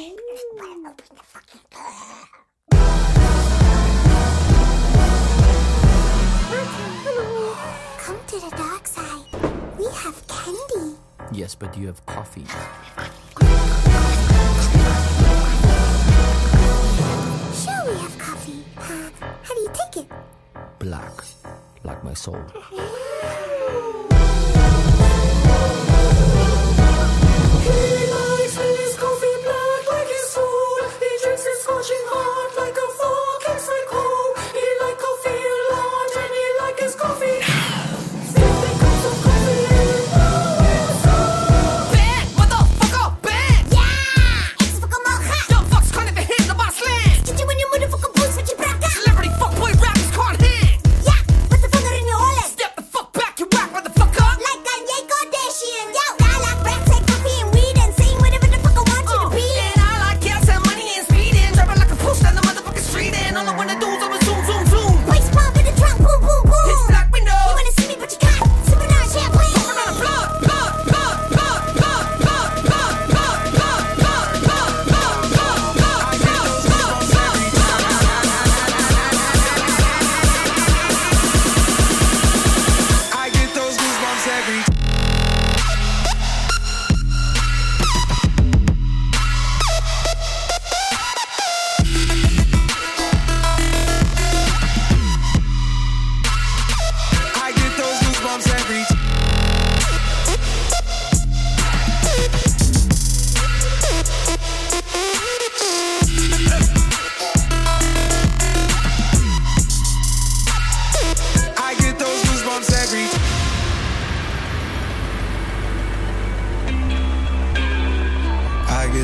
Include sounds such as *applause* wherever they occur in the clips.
Come to the dark side. We have candy. Yes, but you have coffee. Sure, we have coffee. Uh, how do you take it? Black, like my soul. *laughs*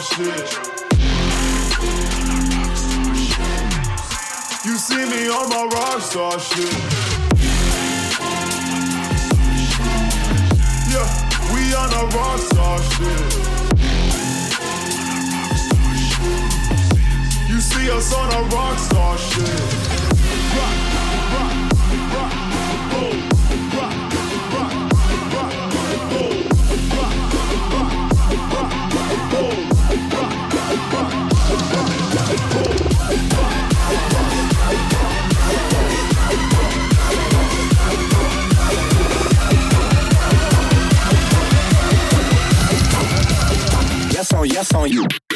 Shit. You see me on my rockstar shit. rock star shit. You see us on a rock star shit. Rock, rock, rock, rock. that's on you.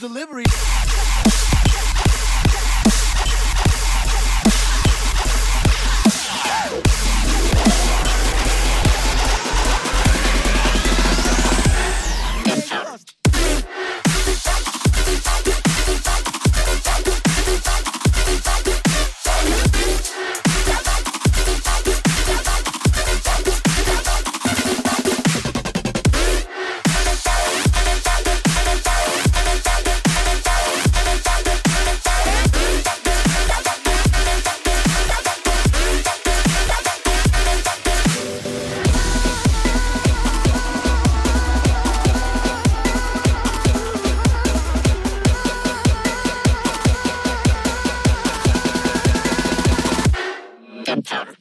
Delivery. Gunpowder.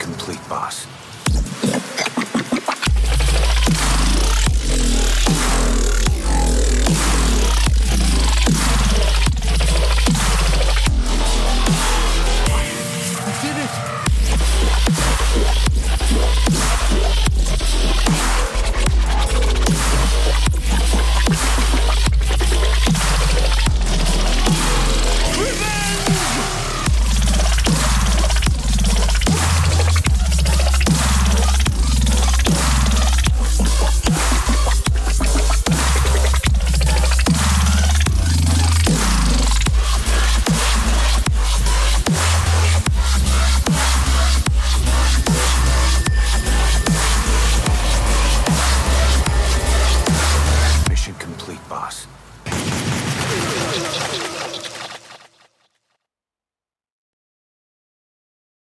complete, boss.